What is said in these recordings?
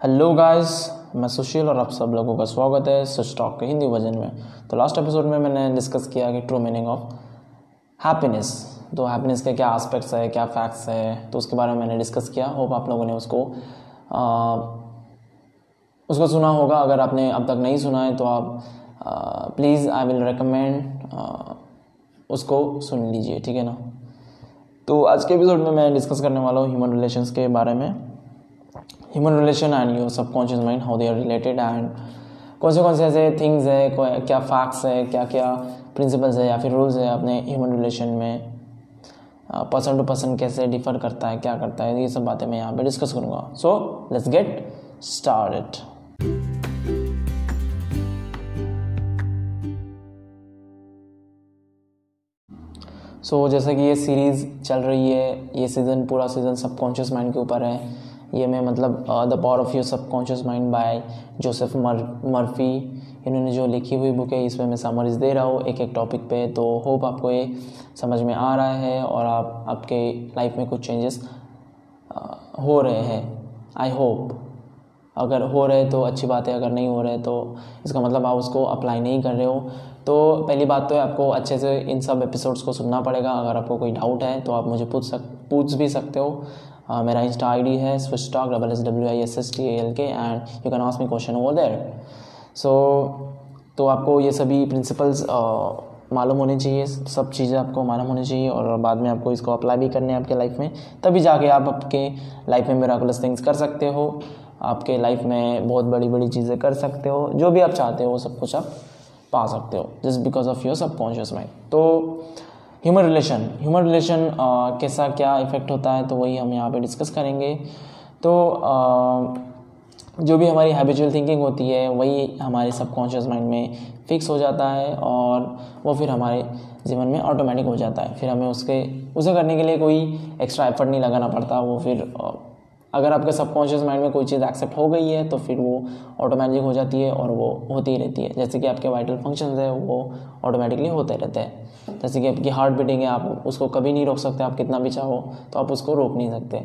Hello guys मैं सुशील और आप सब लोगों का स्वागत है सच टॉक के हिंदी वर्जन में। तो लास्ट एपिसोड में मैंने डिस्कस किया कि ट्रू मीनिंग ऑफ़ हैप्पीनेस तो हैप्पीनेस के क्या एस्पेक्ट्स है क्या फैक्ट्स है? तो उसके बारे में मैंने डिस्कस किया। होप आप लोगों ने उसको आ, उसको सुना होगा। अगर आपने अब तक नहीं सुना है तो आप प्लीज़ आई विल रिकमेंड उसको सुन लीजिए ठीक है ना? तो आज के एपिसोड में मैं डिस्कस करने वाला हूँ ह्यूमन रिलेशंस के बारे में। Human relation and your subconscious mind how they are related and कौन से कौन से ऐसे थिंग्स है क्या फैक्ट्स है, क्या क्या प्रिंसिपल्स है या फिर रूल्स है अपने ह्यूमन रिलेशन में। पर्सन टू पर्सन कैसे डिफर करता है, क्या करता है, ये सब बातें मैं यहाँ पे डिस्कस करूँगा। So let's get start so जैसा कि ये सीरीज़ चल रही है, ये सीज़न पूरा सीज़न सबकॉन्शियस माइंड के ऊपर है। ये मैं मतलब the power of your subconscious mind by Joseph मर मर्फी इन्होंने जो लिखी हुई बुक है इसमें मैं समरीज दे रहा हूँ एक एक टॉपिक पे। तो होप आपको ये समझ में आ रहा है और आप आपके लाइफ में कुछ चेंजेस uh, हो रहे हैं। आई होप अगर हो रहे तो अच्छी बात है अगर नहीं हो रहे तो इसका मतलब आप उसको अप्लाई नहीं कर रहे हो। तो पहली बात तो है आपको अच्छे से इन सब एपिसोड्स को सुनना पड़ेगा। अगर आपको कोई डाउट है तो आप मुझे पूछ सक पूछ भी सकते हो। uh, मेरा इंस्टा आईडी है switch talk double S W I S S T L K and you can ask me question over there so तो आपको ये सभी प्रिंसिपल्स मालूम होने चाहिए। सब चीज़ें आपको मालूम होनी चाहिए और बाद में आपको इसको अप्लाई भी करने हैं आपके लाइफ में। तभी जाके आप आपके लाइफ में मेराकुलस थिंग्स कर सकते हो। आपके लाइफ में बहुत बड़ी बड़ी चीज़ें कर सकते हो जो भी आप चाहते हो वो सब कुछ आप पा सकते हो just because of your subconscious mind तो ह्यूमन रिलेशन ह्यूमन रिलेशन कैसा क्या इफ़ेक्ट होता है तो वही हम यहाँ पे डिस्कस करेंगे। तो uh, जो भी हमारी हैबिचुअल थिंकिंग होती है वही हमारे सबकॉन्शियस माइंड में फिक्स हो जाता है और वो फिर हमारे जीवन में ऑटोमेटिक हो जाता है। फिर हमें उसके उसे करने के लिए कोई एक्स्ट्रा एफर्ट नहीं लगाना पड़ता वो फिर अगर आपके सबकॉन्शियस माइंड में कोई चीज़ एक्सेप्ट हो गई है तो फिर वो ऑटोमेटिक हो जाती है और वो होती ही रहती है। जैसे कि आपके वाइटल फ़ंक्शंस है, वो ऑटोमेटिकली होते रहते हैं। जैसे कि आपकी हार्ट बीटिंग है, आप उसको कभी नहीं रोक सकते, आप कितना भी चाहो तो आप उसको रोक नहीं सकते।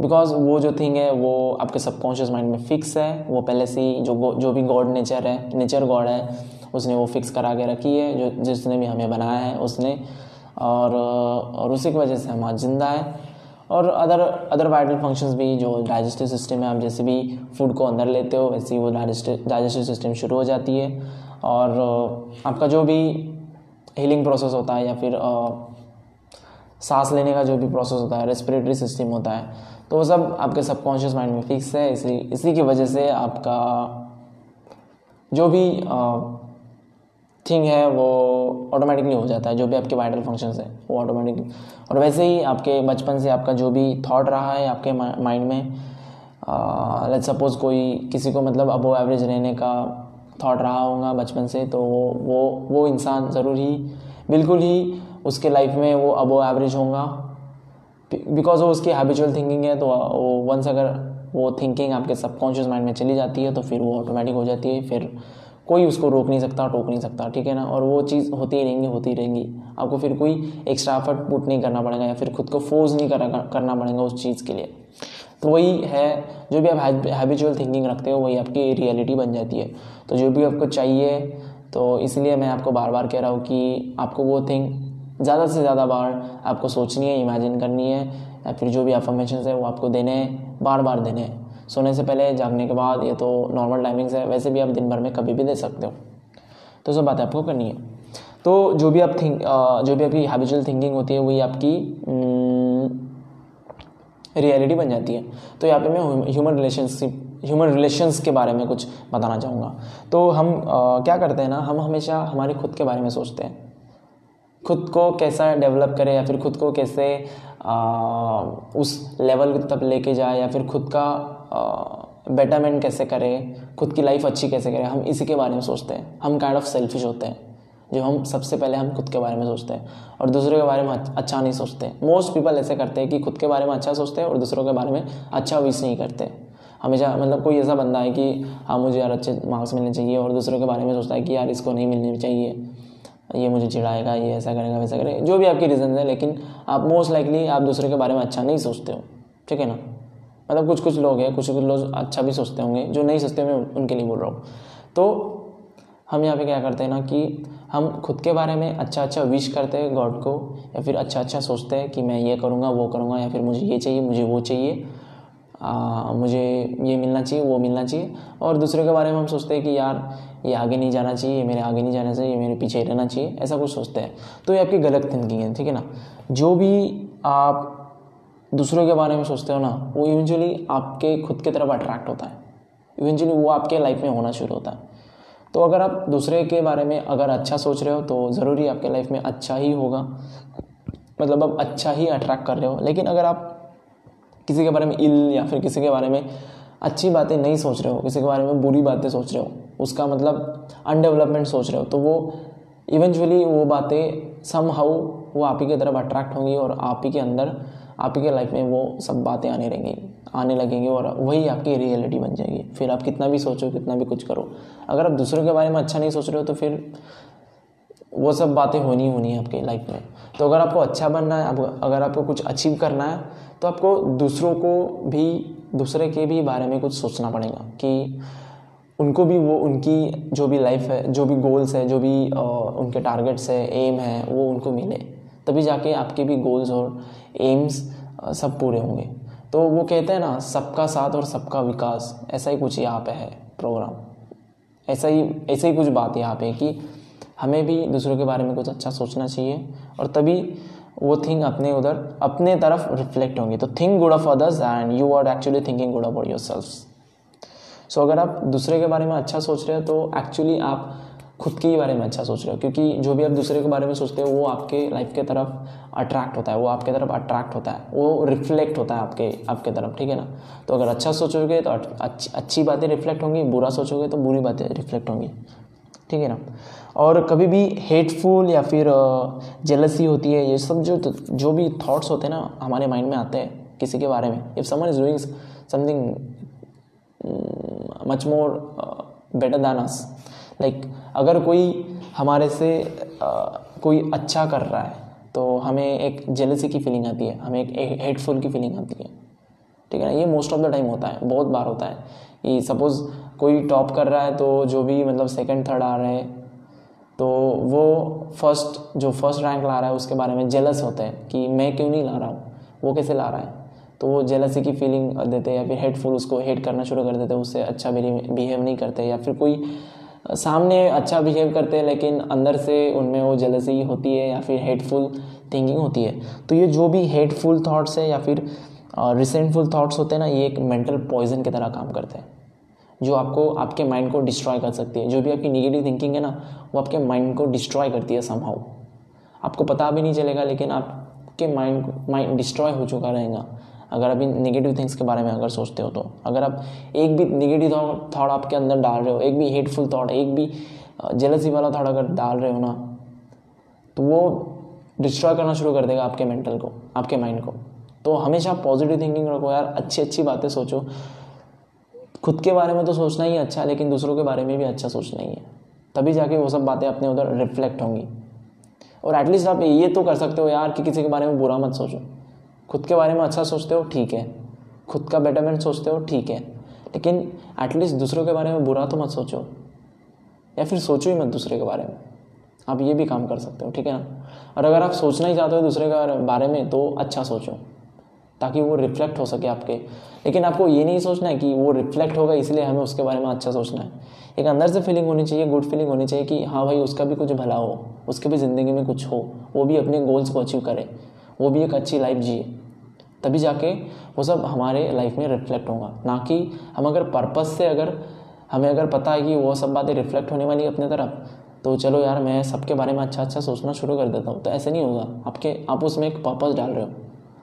बिकॉज़ वो जो थिंग है, वो आपके सबकॉन्शियस माइंड में फिक्स है, वो पहले से ही जो जो भी गॉड नेचर है नेचर गॉड है, उसने वो फिक्स करा के रखी है, जो जिसने भी हमें बनाया है, उसने। और और उसी की वजह से हम आज ज़िंदा है। और अदर अदर वाइटल फ़ंक्शंस भी जो डाइजेस्टिव सिस्टम है, आप जैसे भी फ़ूड को अंदर लेते हो, वैसे ही वो डाइजेस्टिव डाइजेस्टिव सिस्टम शुरू हो जाती है। और आपका जो भी हीलिंग प्रोसेस होता है या फिर सांस लेने का जो भी प्रोसेस होता है रेस्पिरेटरी सिस्टम होता है तो वो सब आपके सबकॉन्शियस माइंड में फिक्स है। इसी इसी की वजह से आपका जो भी थिंग है, वो ऑटोमेटिकली हो जाता है, जो भी आपके वाइटल फ़ंक्शंस है, वो ऑटोमेटिकली और वैसे ही आपके बचपन से आपका जो भी थॉट रहा है, आपके माइंड में लेट सपोज़ कोई किसी को मतलब अबो एवरेज रहने का थॉट रहा होगा बचपन से तो वो वो वो इंसान ज़रूर ही, बिल्कुल ही उसके लाइफ में वो अबो एवरेज होगा। बिकॉज़ वो उसकी हैबिचुअल थिंकिंग है तो वो वंस अगर वो थिंकिंग आपके सबकॉन्शियस माइंड में चली जाती है तो फिर वो ऑटोमेटिक हो जाती है, फिर कोई उसको रोक नहीं सकता, टोक नहीं सकता, ठीक है ना? और वो चीज़ होती ही रहेंगी, होती रहेंगी। आपको फिर कोई एक्स्ट्रा एफर्ट पुट नहीं करना पड़ेगा या फिर खुद को फोर्स नहीं करा करना पड़ेगा उस चीज़ के लिए। तो वही है, जो भी आप हैबिचुअल थिंकिंग रखते हो, वही आपकी रियलिटी बन जाती है। तो जो भी आपको चाहिए तो इसलिए मैं आपको बार बार कह रहा हूँ कि आपको वो थिंग ज़्यादा से ज़्यादा बार आपको सोचनी है इमेजिन करनी है, या फिर जो भी अफॉर्मेशन है वो आपको देने हैं बार बार देने हैं। सोने से पहले जागने के बाद ये तो नॉर्मल टाइमिंग्स है वैसे भी आप दिन भर में कभी भी दे सकते हो। तो सब बातें आपको करनी है। तो जो भी आप थिंक जो भी आपकी हैबिचुअल थिंकिंग होती है वही आपकी रियलिटी बन जाती है। तो यहाँ पे मैं ह्यूमन रिलेशनशिप ह्यूमन रिलेशंस के बारे में कुछ बताना चाहूँगा। तो हम आ, क्या करते हैं ना हम हमेशा हमारे खुद के बारे में सोचते हैं। खुद को कैसा डेवलप करें या फिर खुद को कैसे आ, उस लेवल तक लेके जाए या फिर खुद का बेटरमेंट कैसे करें, खुद की लाइफ अच्छी कैसे करें, हम इसी के बारे में सोचते हैं। हम काइंड ऑफ़ सेल्फिश होते हैं, जो हम सबसे पहले हम खुद के बारे में सोचते हैं और दूसरों के बारे में अच्छा नहीं सोचते। मोस्ट पीपल ऐसे करते हैं कि खुद के बारे में अच्छा सोचते हैं और दूसरों के बारे में अच्छा विश नहीं करते। हमेशा मतलब कोई ऐसा बंदा है कि हाँ मुझे यार अच्छे मार्क्स मिलने चाहिए और दूसरों के बारे में सोचता है कि यार इसको नहीं मिलने चाहिए। ये मुझे चिढ़ाएगा, ये ऐसा करेगा, वैसा करेगा। जो भी आपकी रीज़न है, लेकिन आप मोस्ट लाइकली आप दूसरे के बारे में अच्छा नहीं सोचते हो। ठीक है ना? मतलब कुछ कुछ लोग हैं कुछ कुछ लोग अच्छा भी सोचते होंगे जो नहीं सोचते मैं उनके लिए बोल रहा हूँ। तो हम यहाँ पे क्या करते हैं ना कि हम खुद के बारे में अच्छा अच्छा विश करते हैं गॉड को या फिर अच्छा अच्छा सोचते हैं कि मैं ये करूँगा वो करूँगा या फिर मुझे ये चाहिए मुझे वो चाहिए आ, मुझे ये मिलना चाहिए वो मिलना चाहिए। और दूसरे के बारे में हम सोचते हैं कि यार ये आगे नहीं जाना चाहिए ये मेरे आगे नहीं जाना चाहिए ये मेरे पीछे रहना चाहिए ऐसा कुछ सोचते हैं। तो ये आपकी गलत थिंकिंग है ठीक है ना? जो भी आप दूसरों के बारे में सोचते हो ना, वो इवेंचुअली आपके खुद की तरफ़ अट्रैक्ट होता है। इवेंचुअली वो आपके लाइफ में होना शुरू होता है। तो अगर आप दूसरे के बारे में अगर अच्छा सोच रहे हो तो ज़रूरी आपके लाइफ में अच्छा ही होगा। मतलब आप अच्छा ही अट्रैक्ट कर रहे हो। लेकिन अगर आप किसी के बारे में इल या फिर किसी के बारे में अच्छी बातें नहीं सोच रहे हो, किसी के बारे में बुरी बातें सोच रहे हो, उसका मतलब अनडेवलपमेंट सोच रहे हो तो वो इवेंचुअली वो बातें सम हाउ वो आप ही की तरफ़ अट्रैक्ट होंगी और आप ही के अंदर आप ही के लाइफ में वो सब बातें आने रहेंगी आने लगेंगी और वही आपकी रियलिटी बन जाएगी। फिर आप कितना भी सोचो कितना भी कुछ करो। अगर आप दूसरों के बारे में अच्छा नहीं सोच रहे हो तो फिर वो सब बातें होनी होनी है आपके लाइफ में। तो अगर आपको अच्छा बनना है आप अगर आपको कुछ अचीव करना है तो आपको दूसरों को भी दूसरे के भी बारे में कुछ सोचना पड़ेगा कि उनको भी वो उनकी जो भी लाइफ है जो भी गोल्स है जो भी आ, उनके टारगेट्स है एम है वो उनको मिले। तभी जाके आपके भी गोल्स और एम्स सब पूरे होंगे। तो वो कहते हैं ना, सबका साथ और सबका विकास, ऐसा ही कुछ यहाँ पे है प्रोग्राम ऐसा ही, ऐसे ही कुछ बात यहाँ पे है कि हमें भी दूसरों के बारे में कुछ अच्छा सोचना चाहिए और तभी वो थिंग अपने उधर, अपने तरफ़ रिफ्लेक्ट होंगे। तो think good of others and you are actually thinking good about yourself so अगर आप दूसरे के बारे में अच्छा सोच रहे हो तो एक्चुअली आप खुद के ही बारे में अच्छा सोच रहे हो? क्योंकि जो भी आप दूसरे के बारे में सोचते हो, वो आपके लाइफ के तरफ़ अट्रैक्ट होता है, वो आपके तरफ़ अट्रैक्ट होता है, वो रिफ्लेक्ट होता है आपके आपके तरफ़, ठीक है ना? तो अगर अच्छा सोचोगे तो अच्छी अच्छी बातें रिफ्लेक्ट होंगी, बुरा सोचोगे तो बुरी बातें रिफ्लेक्ट होंगी, ठीक है ना? और कभी भी हेटफुल या फिर जेलसी होती है, ये सब जो जो भी थॉट्स होते हैं ना, हमारे माइंड में आते हैं, किसी के बारे में। If someone is doing something much more better than us like अगर कोई हमारे से कोई अच्छा कर रहा है तो हमें एक जेलसी की फीलिंग आती है, हमें एक हेटफुल की फीलिंग आती है। ठीक है ना? ये मोस्ट ऑफ़ द टाइम होता है, बहुत बार होता है। कि सपोज़ कोई टॉप कर रहा है तो जो भी मतलब सेकंड थर्ड आ रहे हैं तो वो फ़र्स्ट जो फ़र्स्ट रैंक ला रहा है, उसके बारे में जेलस होते हैं कि मैं क्यों नहीं ला रहा हूँ? वो कैसे ला रहा है? तो वो जेलसी की फीलिंग देते हैं या फिर हेटफुल उसको हेट करना शुरू कर देते हैं, उससे अच्छा बिहेव नहीं करते या फिर कोई सामने अच्छा बिहेव करते हैं, लेकिन अंदर से उनमें वो जलसी होती है या फिर हेटफुल थिंकिंग होती है। तो ये जो भी हेटफुल थाट्स है या फिर रिसेंटफुल थाट्स होते हैं ना, ये एक मेंटल पॉइजन की तरह काम करते हैं। जो आपको आपके माइंड को डिस्ट्रॉय कर सकती है। जो भी आपकी निगेटिव थिंकिंग है ना, वो आपके माइंड को डिस्ट्रॉय करती है समहाउ आपको पता भी नहीं चलेगा, लेकिन आपके माइंड माइंड डिस्ट्रॉय हो चुका रहेगा। अगर अभी नेगेटिव थिंग्स के बारे में अगर सोचते हो तो। अगर आप एक भी नेगेटिव थॉट आपके अंदर डाल रहे हो, एक भी हेटफुल थाट एक भी जेलसी वाला थाट अगर डाल रहे हो ना तो वो डिस्ट्रॉय करना शुरू कर देगा आपके मेंटल को, आपके माइंड को। तो हमेशा पॉजिटिव थिंकिंग रखो यार अच्छी अच्छी बातें सोचो। खुद के बारे में तो सोचना ही अच्छा है, लेकिन दूसरों के बारे में भी अच्छा सोचना ही है। तभी जाके वो सब बातें अपने उधर रिफ्लेक्ट होंगी। और एटलीस्ट आप ये तो कर सकते हो यार कि किसी के बारे में बुरा मत सोचो। खुद के बारे में अच्छा सोचते हो, ठीक है। खुद का बेटरमेंट सोचते हो, ठीक है। लेकिन एटलीस्ट दूसरों के बारे में बुरा तो मत सोचो। या फिर सोचो ही मत दूसरे के बारे में। आप ये भी काम कर सकते हो, ठीक है ना। और अगर आप सोचना ही चाहते हो दूसरे के बारे में तो अच्छा सोचो। ताकि वो रिफ्लेक्ट हो सके आपके। लेकिन आपको ये नहीं सोचना है कि वो रिफ्लेक्ट होगा, इसलिए हमें उसके बारे में अच्छा सोचना है। एक अंदर से फीलिंग होनी चाहिए गुड फीलिंग होनी चाहिए कि हाँ भाई, उसका भी कुछ भला हो। उसके भी ज़िंदगी में कुछ हो। वो भी अपने गोल्स को अचीव करे। वो भी एक अच्छी लाइफ जिए। तभी जाके वो सब हमारे लाइफ में रिफ्लेक्ट होगा। ना कि हम अगर पर्पज़ से अगर हमें अगर पता है कि वो सब बातें रिफ्लेक्ट होने वाली है अपने तरफ़ तो चलो यार मैं सबके बारे में अच्छा अच्छा सोचना शुरू कर देता हूँ। तो ऐसे नहीं होगा। आपके आप उसमें एक पर्पज़ डाल रहे हो।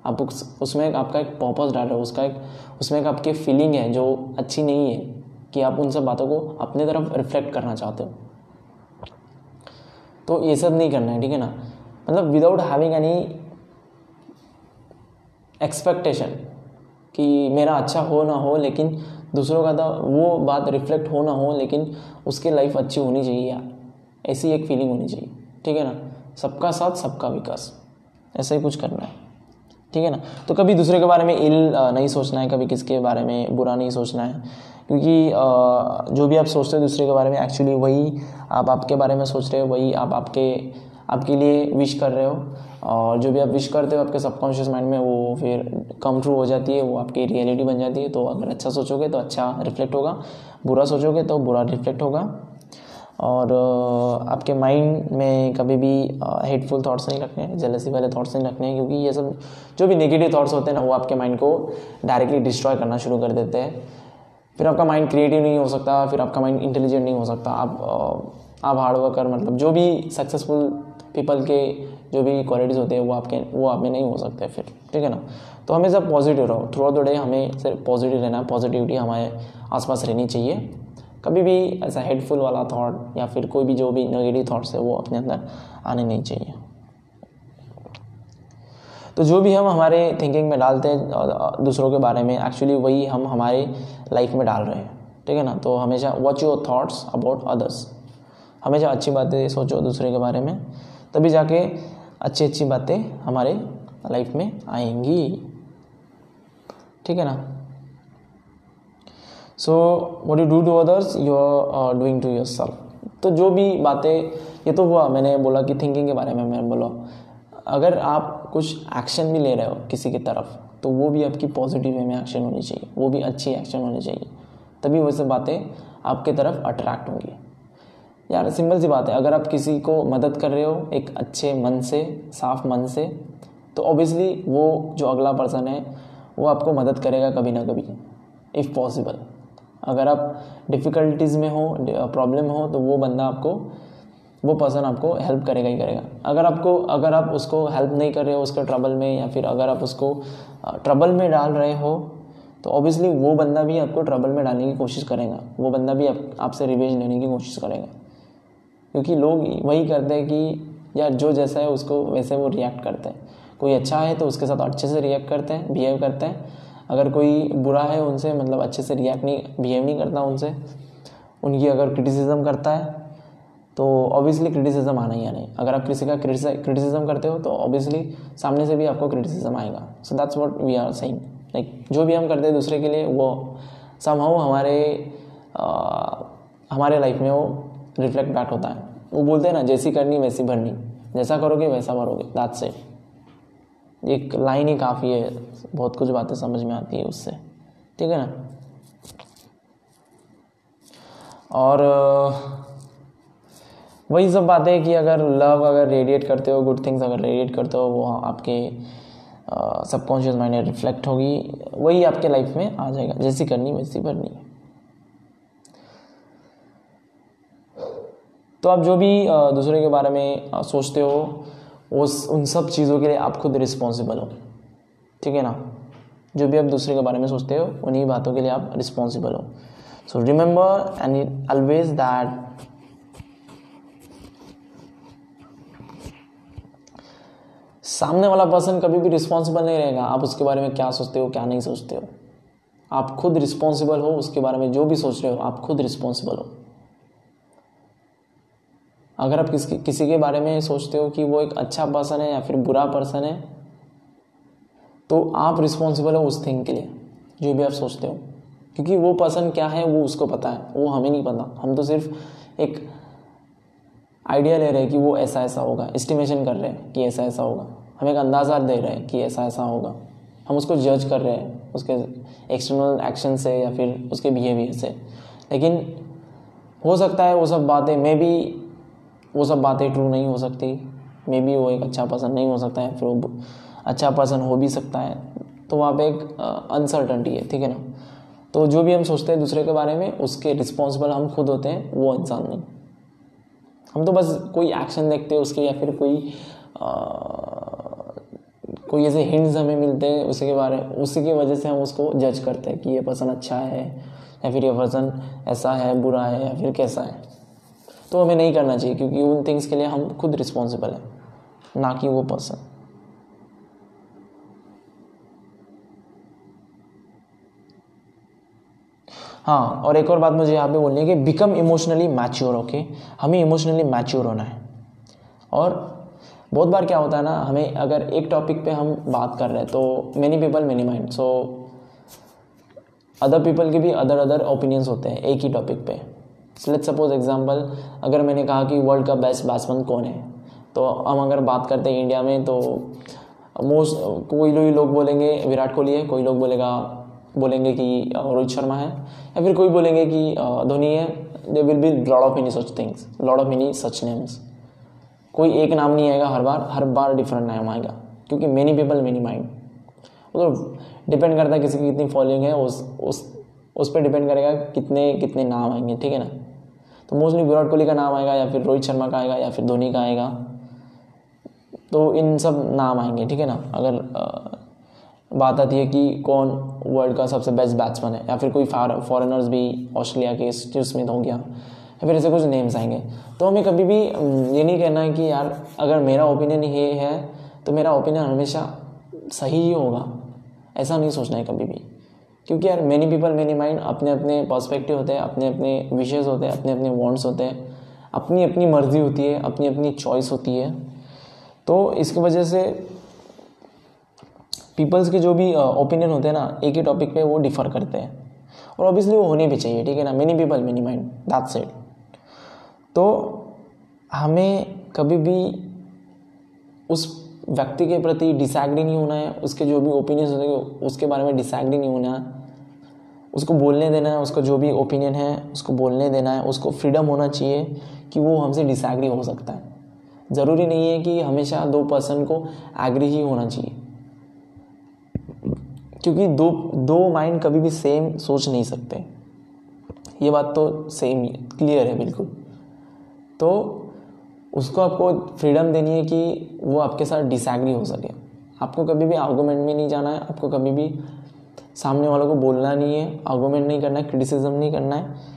आप उस, उसमें आपका एक पर्पज़ डाल रहे हो। उसका एक उसमें एक आपकी फीलिंग है जो अच्छी नहीं है कि आप उन सब बातों को अपने तरफ़ रिफ्लेक्ट करना चाहते हो। तो ये सब नहीं करना है ठीक है ना? मतलब विदाउट हैविंग एनी एक्सपेक्टेशन कि मेरा अच्छा हो ना हो, लेकिन दूसरों का तो वो बात रिफ्लेक्ट हो ना हो, लेकिन उसकी लाइफ अच्छी होनी चाहिए यार। ऐसी एक फीलिंग होनी चाहिए, ठीक है ना? सबका साथ, सबका विकास। ऐसा ही कुछ करना है, ठीक है ना? तो कभी दूसरे के बारे में इल नहीं सोचना है, कभी किसके बारे में बुरा नहीं सोचना है, क्योंकि जो भी आप सोचते हो दूसरे के बारे में एक्चुअली वही आप आपके बारे में सोच रहे हो, वही आप आपके आपके लिए विश कर रहे हो। और जो भी आप विश करते हो, आपके सबकॉन्शियस माइंड में वो फिर कम ट्रू हो जाती है, वो आपकी रियलिटी बन जाती है। तो अगर अच्छा सोचोगे तो अच्छा रिफ्लेक्ट होगा, बुरा सोचोगे तो बुरा रिफ्लेक्ट होगा। और आपके माइंड में कभी भी हेटफुल थॉट्स नहीं रखने हैं जेलसी वाले थॉट्स नहीं रखने हैं क्योंकि ये सब जो भी नेगेटिव थॉट्स होते हैं ना, वो आपके माइंड को डायरेक्टली डिस्ट्रॉय करना शुरू कर देते हैं। फिर आपका माइंड क्रिएटिव नहीं हो सकता, फिर आपका माइंड इंटेलिजेंट नहीं हो सकता। आप आप हार्ड वर्कर मतलब जो भी सक्सेसफुल पीपल के जो भी क्वालिटीज़ होते हैं, वो आपके, वो आप में नहीं हो सकते फिर, ठीक है ना? तो हमेशा पॉजिटिव रहो। थ्रू आउट द डे हमें सिर्फ़ पॉजिटिव रहना पॉजिटिविटी हमारे आसपास रहनी चाहिए। कभी भी ऐसा हेडफुल वाला थॉट या फिर कोई भी जो भी नेगेटिव थॉट्स है, वो अपने अंदर आने नहीं चाहिए। तो जो भी हम हमारे थिंकिंग में डालते हैं दूसरों के बारे में एक्चुअली वही हम हमारे लाइफ में डाल रहे हैं, ठीक है ना? तो हमेशा watch your thoughts about others हमेशा अच्छी बातें सोचो दूसरे के बारे में। तभी जाके अच्छी अच्छी बातें हमारे लाइफ में आएँगी। ठीक है ना? So what you do to others you are doing to yourself तो जो भी बातें, ये तो हुआ, मैंने बोला कि थिंकिंग के बारे में मैंने बोला। अगर आप कुछ एक्शन भी ले रहे हो किसी की तरफ़ तो वो भी आपकी पॉजिटिव वे में एक्शन होनी चाहिए, वो भी अच्छी एक्शन होनी चाहिए। तभी वैसे बातें आपके तरफ़ अट्रैक्ट होंगी। यार सिंपल सी बात है। अगर आप किसी को मदद कर रहे हो एक अच्छे मन से साफ़ मन से तो ऑब्वियसली वो जो अगला पर्सन है वो आपको मदद करेगा कभी ना कभी इफ़ पॉसिबल अगर आप डिफ़िकल्टीज़ में हो प्रॉब्लम हो तो वो बंदा आपको वो पर्सन आपको हेल्प करेगा ही करेगा। अगर आपको अगर आप उसको हेल्प नहीं कर रहे हो उसके ट्रबल में या फिर अगर आप उसको ट्रबल में डाल रहे हो तो ऑब्वियसली वो बंदा भी आपको ट्रबल में डालने की कोशिश करेगा। वो बंदा भी आप, आपसे रिवेज लेने की कोशिश करेगा। क्योंकि लोग वही करते हैं कि यार जो जैसा है उसको वैसे वो रिएक्ट करते हैं। कोई अच्छा है तो उसके साथ अच्छे से रिएक्ट करते हैं बिहेव करते हैं। अगर कोई बुरा है उनसे मतलब अच्छे से रिएक्ट नहीं बिहेव नहीं करता उनसे उनकी अगर क्रिटिसिज्म करता है तो ऑब्वियसली क्रिटिसिज्म आना ही आना है। अगर आप किसी का क्रिटिसिज्म करते हो तो ऑब्वियसली सामने से भी आपको क्रिटिसिज्म आएगा। So that's what we are saying like जो भी हम करते हैं दूसरे के लिए वो समहाउ हमारे आ, हमारे लाइफ में वो रिफ्लेक्ट बैक होता है। वो बोलते हैं ना, जैसी करनी वैसी भरनी। जैसा करोगे वैसा भरोगे। दैट्स से एक लाइन ही काफ़ी है। बहुत कुछ बातें समझ में आती है उससे। ठीक है ना? और वही सब बातें कि अगर लव अगर रेडिएट करते हो गुड थिंग्स अगर रेडिएट करते हो, वो आपके सबकॉन्शियस माइंड रिफ्लेक्ट होगी। वही आपके लाइफ में आ जाएगा। जैसी करनी वैसी भरनी। तो आप जो भी दूसरे के बारे में सोचते हो, उस, उन सब चीज़ों के लिए आप खुद रिस्पॉन्सिबल हो। ठीक है ना? जो भी आप दूसरे के बारे में सोचते हो, उन्हीं बातों के लिए आप रिस्पॉन्सिबल हो। So remember and it always that सामने वाला पर्सन कभी भी रिस्पॉन्सिबल नहीं रहेगा। आप उसके बारे में क्या सोचते हो, क्या नहीं सोचते हो। आप खुद रिस्पॉन्सिबल हो, उसके बारे में जो भी सोच रहे हो, आप खुद रिस्पॉन्सिबल हो। अगर आप किसी किसी के बारे में सोचते हो कि वो एक अच्छा पर्सन है या फिर बुरा पर्सन है तो आप रिस्पॉन्सिबल हो उस थिंग के लिए, जो भी आप सोचते हो। क्योंकि वो पर्सन क्या है, वो उसको पता है, वो हमें नहीं पता। हम तो सिर्फ़ एक आइडिया ले रहे हैं कि वो ऐसा ऐसा होगा एस्टिमेशन कर रहे हैं कि ऐसा ऐसा होगा। हम एक अंदाज़ा दे रहे हैं कि ऐसा ऐसा होगा। हम उसको जज कर रहे हैं, उसके एक्सटर्नल एक्शन से या फिर उसके बिहेवियर से। लेकिन हो सकता है वो सब बातें मे भी वो सब बातें ट्रू नहीं हो सकती। मे बी वो एक अच्छा पर्सन नहीं हो सकता है फिर वो अच्छा पर्सन हो भी सकता है। तो वहाँ पे एक अनसर्टनटी है ठीक है ना? तो जो भी हम सोचते हैं दूसरे के बारे में उसके रिस्पॉन्सिबल हम खुद होते हैं वो इंसान नहीं। हम तो बस कोई एक्शन देखते हैं उसके या फिर कोई आ, कोई ऐसे हिंट्स हमें मिलते हैं उसी के बारे में उसी की वजह से हम उसको जज करते हैं कि ये पर्सन अच्छा है या फिर ये पर्सन ऐसा है बुरा है या फिर कैसा है। तो हमें नहीं करना चाहिए, क्योंकि उन थिंग्स के लिए हम खुद रिस्पॉन्सिबल हैं, ना कि वो पर्सन हाँ और एक और बात मुझे यहाँ पे बोलनी है कि बिकम इमोशनली मैच्योर ओके हमें इमोशनली मैच्योर होना है। और बहुत बार क्या होता है ना, हमें अगर एक टॉपिक पे हम बात कर रहे हैं तो many people many mind so other people के भी अदर अदर ओपिनियंस होते हैं, एक ही टॉपिक पे। लेट सपोज़ एग्जांपल अगर मैंने कहा कि वर्ल्ड का बेस्ट बैट्समैन कौन है? तो हम अगर बात करते हैं इंडिया में तो मोस्ट कोई लोग लोग बोलेंगे विराट कोहली है, कोई लोग बोलेगा, बोलेंगे कि रोहित शर्मा है, या फिर कोई बोलेंगे कि धोनी है they will be lord of many such things lot of many such names कोई एक नाम नहीं आएगा हर बार हर बार डिफरेंट नाम आएगा, क्योंकि मेनी पीपल मेनी माइंड तो डिपेंड करता है किसी की कितनी फॉलोइंग है, उस उस उस पर डिपेंड करेगा कितने कितने नाम आएँगे, ठीक है ना? तो मोस्टली विराट कोहली का नाम आएगा या फिर रोहित शर्मा का आएगा या फिर धोनी का आएगा। तो इन सब नाम आएँगे, ठीक है ना? अगर बात आती है कि कौन वर्ल्ड का सबसे बेस्ट बैट्समैन है, या फिर कोई फॉरेनर्स भी ऑस्ट्रेलिया के स्टीव स्मिथ हो गया या फिर ऐसे कुछ नेम्स आएँगे। तो हमें कभी भी ये नहीं कहना है कि यार, अगर मेरा ओपिनियन ये है तो मेरा ओपिनियन हमेशा सही ही होगा। ऐसा नहीं सोचना है कभी भी। क्योंकि यार मैनी पीपल मैनी माइंड अपने अपने पर्सपेक्टिव होते हैं अपने अपने विशेज़ होते हैं अपने अपने वॉन्ट्स होते हैं। अपनी अपनी मर्ज़ी होती है अपनी अपनी चॉइस होती है। तो इसकी वजह से पीपल्स के जो भी ओपिनियन होते हैं ना, एक ही टॉपिक पे वो डिफ़र करते हैं। और ऑब्वियसली वो होने भी चाहिए, ठीक है ना? Many people many mind that said तो हमें कभी भी उस व्यक्ति के प्रति डिसएग्री नहीं होना है, उसके जो भी ओपिनियंस होते हैं, उसके बारे में डिसएग्री नहीं होना है। उसको बोलने देना है, उसका जो भी ओपिनियन है, उसको बोलने देना है, उसको फ्रीडम होना चाहिए कि वो हमसे डिसएग्री हो सकता है। ज़रूरी नहीं है कि हमेशा दो पर्सन को एग्री ही होना चाहिए। क्योंकि दो दो माइंड कभी भी सेम सोच नहीं सकते। ये बात तो सेम ही क्लियर है बिल्कुल। तो उसको आपको फ्रीडम देनी है कि वो आपके साथ डिसएग्री हो सके। आपको कभी भी आर्गूमेंट में नहीं जाना है, आपको कभी भी सामने वालों को बोलना नहीं है आर्गूमेंट नहीं करना है क्रिटिसिज्म नहीं करना है।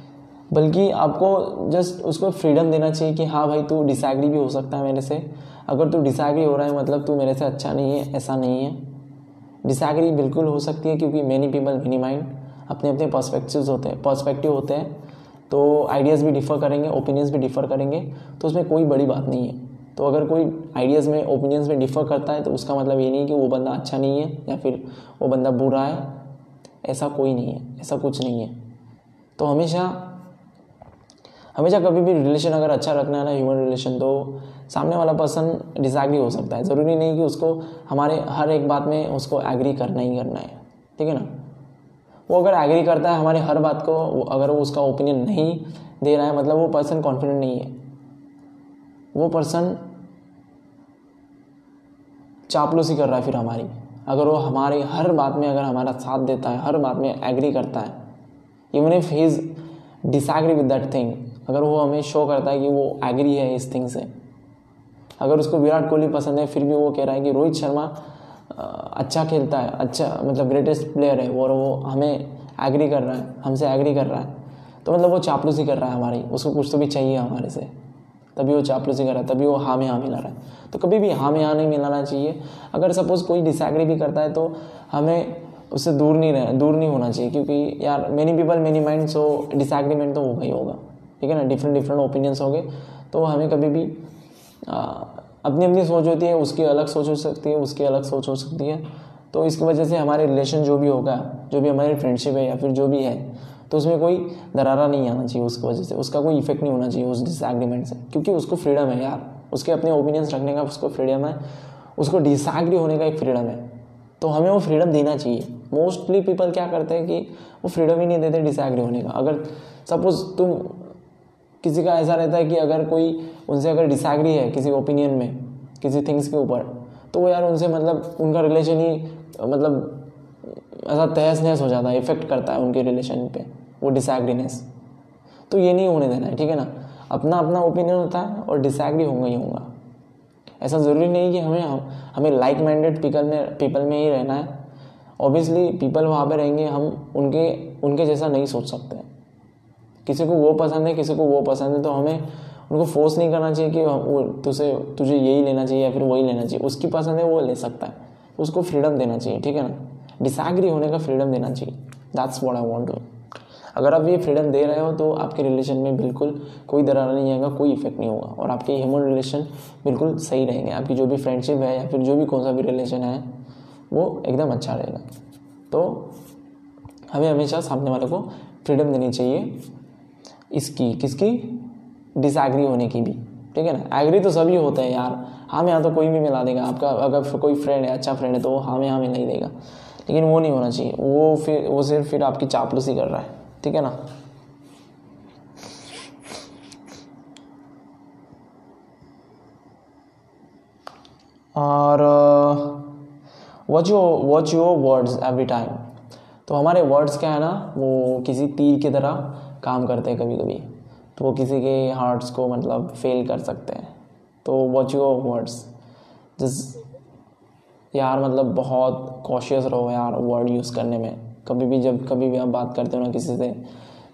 बल्कि आपको जस्ट उसको फ्रीडम देना चाहिए कि हाँ भाई, तू डिसएग्री भी हो सकता है मेरे से। अगर तू डिसएग्री हो रहा है मतलब तू मेरे से अच्छा नहीं है, ऐसा नहीं है। डिसएग्री बिल्कुल हो सकती है, क्योंकि मैनी पीपल मेनी माइंड अपने अपने पर्सपेक्टिव होते हैं पर्सपेक्टिव होते हैं। तो आइडियाज़ भी डिफ़र करेंगे ओपिनियंस भी डिफ़र करेंगे तो उसमें कोई बड़ी बात नहीं है। तो अगर कोई आइडियाज़ में ओपिनियंस में डिफ़र करता है तो उसका मतलब ये नहीं कि वो बंदा अच्छा नहीं है, या फिर वो बंदा बुरा है। ऐसा कोई नहीं है, ऐसा कुछ नहीं है। तो हमेशा हमेशा कभी भी रिलेशन अगर अच्छा रखना है ना ह्यूमन रिलेशन तो सामने वाला पर्सन डिसएग्री हो सकता है। ज़रूरी नहीं कि उसको हमारे, हर एक बात में उसको एग्री करना ही करना है। ठीक है ना? वो अगर एग्री करता है हमारी हर बात को अगर वो उसका ओपिनियन नहीं दे रहा है मतलब वो पर्सन कॉन्फिडेंट नहीं है। वो पर्सन चापलूसी कर रहा है फिर हमारी। अगर वो हमारी हर बात में अगर हमारा साथ देता है, हर बात में एग्री करता है even if he is disagree with that thing अगर वो हमें शो करता है कि वो एग्री है इस थिंग से। अगर उसको विराट कोहली पसंद है, फिर भी वो कह रहा है कि रोहित शर्मा अच्छा खेलता है अच्छा मतलब ग्रेटेस्ट प्लेयर है और वो हमें एग्री कर रहा है, हमसे एग्री कर रहा है। तो मतलब वो चापलूसी कर रहा है हमारी, उसको कुछ तो भी चाहिए हमारे से। तभी वो चापलूसी कर रहा है, तभी वो हाँ में हाँ मिला रहा है। तो कभी भी हाँ में हाँ नहीं मिलाना चाहिए। अगर सपोज़ कोई डिसएग्री भी करता है तो हमें उससे दूर नहीं रह, दूर नहीं होना चाहिए, क्योंकि यार many people many mind so disagreement तो होगा ही होगा। ठीक है ना? डिफरेंट डिफरेंट ओपिनियंस हो गए तो हमें कभी भी अपनी अपनी सोच होती है, उसकी अलग सोच हो सकती है, उसकी अलग सोच हो सकती है। तो इसकी वजह से हमारे रिलेशन जो भी होगा, जो भी हमारी फ्रेंडशिप है या फिर जो भी है तो उसमें कोई दरारा नहीं आना चाहिए उसकी वजह से। उसका कोई इफ़ेक्ट नहीं होना चाहिए उस डिसएग्रीमेंट से। क्योंकि उसको फ्रीडम है यार। उसके अपने ओपिनियंस रखने का उसको फ्रीडम है। उसको डिसएग्री होने का एक फ्रीडम है। तो हमें वो फ्रीडम देना चाहिए। मोस्टली पीपल क्या करते हैं कि वो फ्रीडम ही नहीं देते डिसएग्री होने का। अगर सपोज़ तुम किसी का ऐसा रहता है कि अगर कोई उनसे अगर डिसएग्री है किसी ओपिनियन में किसी थिंग्स के ऊपर तो वो यार उनसे मतलब उनका रिलेशन ही मतलब ऐसा तहस नहस हो जाता है इफ़ेक्ट करता है उनके रिलेशन पे वो डिसएग्रीनेस तो ये नहीं होने देना है ठीक है ना? अपना अपना ओपिनियन होता है और डिसएग्री होगा ही होगा। ऐसा ज़रूरी नहीं कि हमें हम, हमें लाइक माइंडेड पीपल में पीपल में ही रहना है। ऑब्वियसली पीपल वहाँ पे रहेंगे हम उनके उनके जैसा नहीं सोच सकते। किसी को वो पसंद है, किसी को वो पसंद है तो हमें उनको फोर्स नहीं करना चाहिए कि वो तुझे तुझे यही लेना चाहिए या फिर वही लेना चाहिए। उसकी पसंद है, वो ले सकता है। उसको फ्रीडम देना चाहिए, ठीक है ना? डिसएग्री होने का फ्रीडम देना चाहिए। That's what I want to अगर आप ये फ्रीडम दे रहे हो तो आपके रिलेशन में बिल्कुल कोई दरार नहीं आएगा, कोई इफ़ेक्ट नहीं होगा। और आपके ह्यूमन रिलेशन बिल्कुल सही रहेंगे। आपकी जो भी फ्रेंडशिप है या फिर जो भी कौन सा भी रिलेशन है, वो एकदम अच्छा रहेगा। तो हमें हमेशा सामने वाले को फ्रीडम देनी चाहिए। इसकी, किसकी? डिसएग्री होने की भी। ठीक है ना? एग्री तो सभी होते हैं यार। हाँ में यहाँ तो कोई भी मिला देगा। आपका, अगर कोई फ्रेंड है अच्छा फ्रेंड है तो वो हाँ में हाँ नहीं देगा। लेकिन वो नहीं होना चाहिए। वो फिर, वो सिर्फ़ फिर आपकी चापलूसी कर रहा है। ठीक है ना? और watch your watch your words every time तो हमारे वर्ड्स क्या है ना? वो किसी तीर की तरह काम करते हैं कभी कभी तो वो किसी के हार्ट्स को मतलब फेल कर सकते हैं। तो वॉच योर वर्ड्स जिस यार मतलब बहुत कॉशियस रहो यार वर्ड यूज़ करने में। कभी भी जब, कभी भी आप बात करते हो ना किसी से,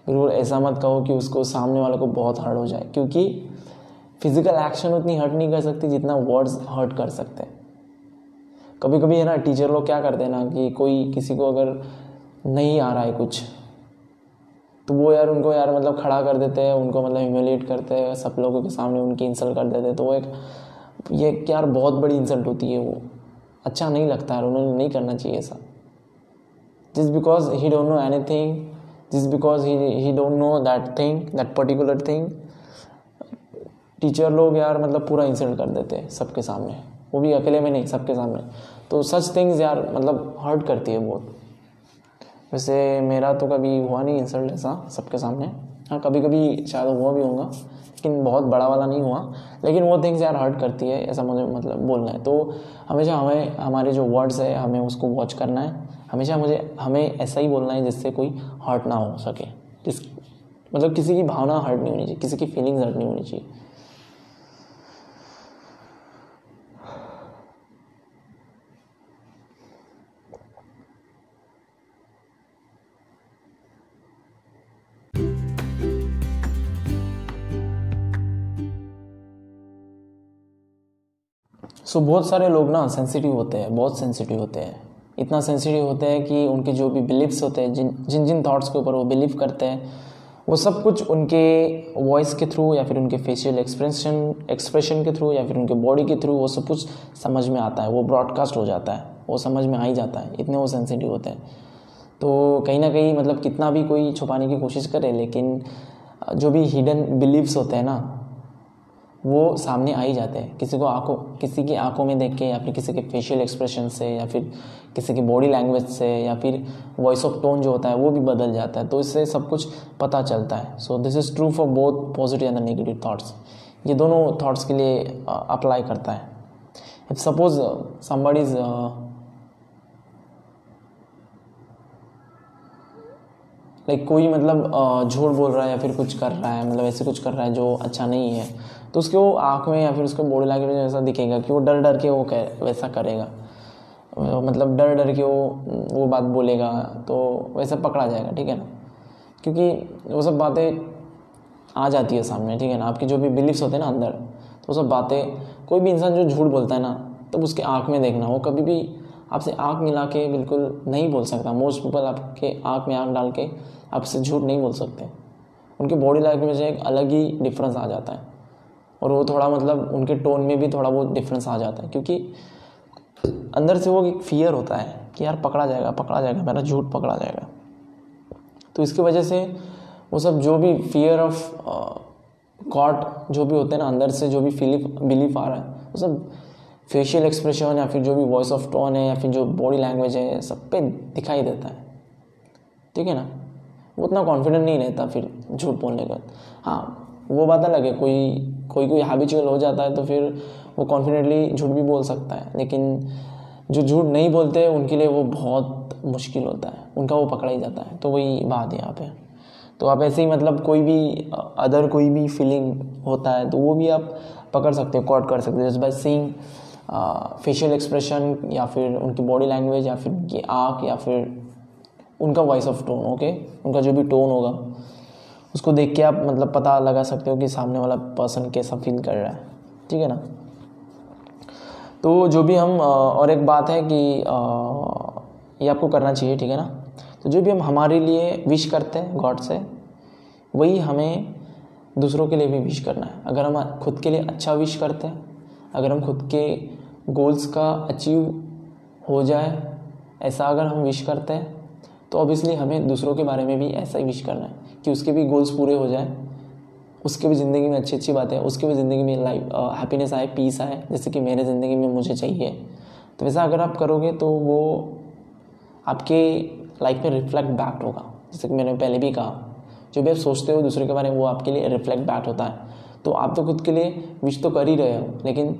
बिल्कुल ऐसा मत कहो कि उसको सामने वाले को बहुत हर्ट हो जाए, क्योंकि फ़िज़िकल एक्शन उतनी हर्ट नहीं कर सकती जितना वर्ड्स हर्ट कर सकते हैं। कभी कभी है ना टीचर लोग क्या करते हैं ना कि कोई किसी को अगर नहीं आ रहा है कुछ तो वो यार उनको यार मतलब खड़ा कर देते हैं, उनको मतलब ह्यूमिलेट करते हैं, सब लोगों के सामने उनकी इंसल्ट कर देते हैं। तो वो एक, ये यार बहुत बड़ी इंसल्ट होती है वो। अच्छा नहीं लगता है उन्होंने नहीं करना चाहिए ऐसा। जिस because he don't know anything जिस because he don't know that thing that particular thing teacher लोग यार मतलब पूरा इंसल्ट कर देते हैं सबके सामने। वो भी अकेले में नहीं, सबके सामने। तो सच थिंग्स यार मतलब हर्ट करती है बहुत। वैसे मेरा तो कभी हुआ नहीं इंसल्ट ऐसा सबके सामने। हाँ कभी कभी शायद हुआ भी होगा, लेकिन बहुत बड़ा वाला नहीं हुआ। लेकिन वो थिंग्स यार हर्ट करती है, ऐसा मुझे मतलब बोलना है। तो हमेशा हमें, हमारे जो वर्ड्स है, हमें उसको वॉच करना है। हमेशा मुझे, हमें ऐसा ही बोलना है जिससे कोई हर्ट ना हो सके। जिस मतलब किसी की भावना हर्ट नहीं होनी चाहिए, किसी की फीलिंग्स हर्ट नहीं होनी चाहिए। सो so, बहुत सारे लोग ना सेंसिटिव होते हैं बहुत सेंसिटिव होते हैं। इतना सेंसिटिव होते हैं कि उनके जो भी बिलीव्स होते हैं जिन जिन जिन थाट्स के ऊपर वो बिलीव करते हैं वो सब कुछ उनके वॉइस के थ्रू या फिर उनके फेशियल एक्सप्रेशन एक्सप्रेशन के थ्रू या फिर उनके बॉडी के थ्रू वो सब कुछ समझ में आता है वो ब्रॉडकास्ट हो जाता है वो समझ में आ ही जाता है। इतने वो सेंसिटिव होते हैं। तो कहीं ना कहीं मतलब कितना भी कोई छुपाने की कोशिश करे लेकिन जो भी हिडन बिलीव्स होते हैं ना वो सामने आ ही जाते हैं। किसी को आँखों, किसी की आँखों में देख के या फिर किसी के फेशियल एक्सप्रेशन से या फिर किसी की बॉडी लैंग्वेज से या फिर वॉइस ऑफ़ टोन जो होता है, वो भी बदल जाता है। तो इससे सब कुछ पता चलता है। So this is true for both positive and negative thoughts ये दोनों थाट्स के लिए अप्लाई करता है। If suppose somebody is like कोई मतलब झूठ बोल रहा है या फिर कुछ कर रहा है मतलब ऐसे कुछ कर रहा है जो अच्छा नहीं है तो उसके वो आँख में या फिर उसके बॉडी लैंग्वेज में ऐसा दिखेगा कि वो डर डर के वो कह, वैसा करेगा। मतलब डर डर के वो वो बात बोलेगा तो वैसा पकड़ा जाएगा, ठीक है ना? क्योंकि वो सब बातें आ जाती है सामने, ठीक है ना? आपकी जो भी बिलीफ्स होते हैं ना अंदर तो सब बातें, कोई भी इंसान जो झूठ बोलता है ना, तब उसके आँख में देखना। वो कभी भी आपसे आँख मिला के बिल्कुल नहीं बोल सकता। मोस्ट पीपल आपके आँख में आँख डाल के आपसे झूठ नहीं बोल सकते। उनके बॉडी लैंग्वेज में एक अलग ही डिफरेंस आ जाता है। और वो थोड़ा मतलब उनके टोन में भी थोड़ा बहुत डिफरेंस आ जाता है, क्योंकि अंदर से वो एक फियर होता है कि यार पकड़ा जाएगा पकड़ा जाएगा, मेरा झूठ पकड़ा जाएगा। तो इसकी वजह से वो सब जो भी फियर ऑफ़ गॉड जो भी होते हैं ना, अंदर से जो भी फीलिफ बिलीफ आ रहा है, वो सब फेशियल एक्सप्रेशन या फिर जो भी वॉइस ऑफ़ टोन है या फिर जो बॉडी लैंग्वेज है, सब पे दिखाई देता है। ठीक है ना? वो उतना कॉन्फिडेंट नहीं रहता फिर झूठ बोलने का हाँ वो बात अलग है। कोई कोई कोई हैबिचुअल हो जाता है तो फिर वो कॉन्फिडेंटली झूठ भी बोल सकता है। लेकिन जो झूठ नहीं बोलते, उनके लिए वो बहुत मुश्किल होता है। उनका वो पकड़ा ही जाता है। तो वही बात है यहाँ पे। तो आप ऐसे ही मतलब कोई भी अदर कोई भी फीलिंग होता है तो वो भी आप पकड़ सकते हो कॉट कर सकते हो। Just by seeing facial expression या फिर उनकी बॉडी लैंग्वेज या फिर उनकी आँख या फिर उनका वॉइस ऑफ़ टोन ओके उनका जो भी टोन होगा। उसको देख के आप मतलब पता लगा सकते हो कि सामने वाला पर्सन कैसा फील कर रहा है। ठीक है ना? तो जो भी हम और एक बात है कि ये आपको करना चाहिए, ठीक है ना? तो जो भी हम हमारे लिए विश करते हैं गॉड से, वही हमें दूसरों के लिए भी विश करना है। अगर हम खुद के लिए अच्छा विश करते हैं, अगर हम खुद के गोल्स का अचीव हो जाए, ऐसा अगर हम विश करते हैं तो ऑब्वियसली हमें दूसरों के बारे में भी ऐसा ही विश करना है। कि उसके भी गोल्स पूरे हो जाए, उसके भी ज़िंदगी में अच्छी अच्छी बातें, उसके भी ज़िंदगी में लाइफ हैप्पीनेस आए पीस आए, जैसे कि मेरे ज़िंदगी में मुझे चाहिए। तो वैसा अगर आप करोगे तो वो आपके लाइफ में रिफ्लेक्ट बैक होगा। जैसे कि मैंने पहले भी कहा, जो भी आप सोचते हो दूसरे के बारे में, वो आपके लिए रिफ्लेक्ट बैक होता है। तो आप तो खुद के लिए विश तो कर ही रहे हो, लेकिन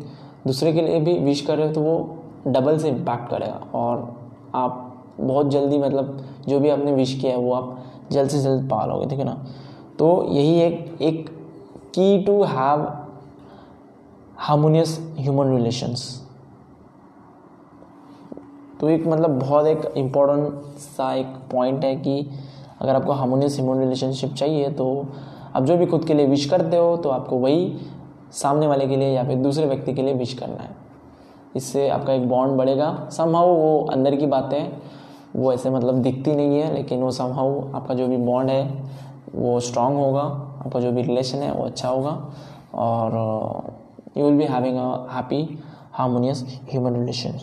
दूसरे के लिए भी विश कर रहे हो तो वो डबल से इम्पैक्ट करेगा। और आप बहुत जल्दी मतलब जो भी आपने विश किया है, वो आप जल्द से जल्द पा लोगे ठीक है ना? तो यही एक एक key to have harmonious human relations तो एक मतलब बहुत एक इम्पोर्टेंट सा एक पॉइंट है कि अगर आपको हार्मोनियस ह्यूमन रिलेशनशिप चाहिए तो आप जो भी खुद के लिए विश करते हो तो आपको वही सामने वाले के लिए या फिर दूसरे व्यक्ति के लिए विश करना है। इससे आपका एक बॉन्ड बढ़ेगा। समहाउ वो अंदर की बातें वो ऐसे मतलब दिखती नहीं है, लेकिन वो समहाउ आपका जो भी बॉन्ड है, वो स्ट्रांग होगा, आपका जो भी रिलेशन है, वो अच्छा होगा। और you will be having a happy harmonious human relation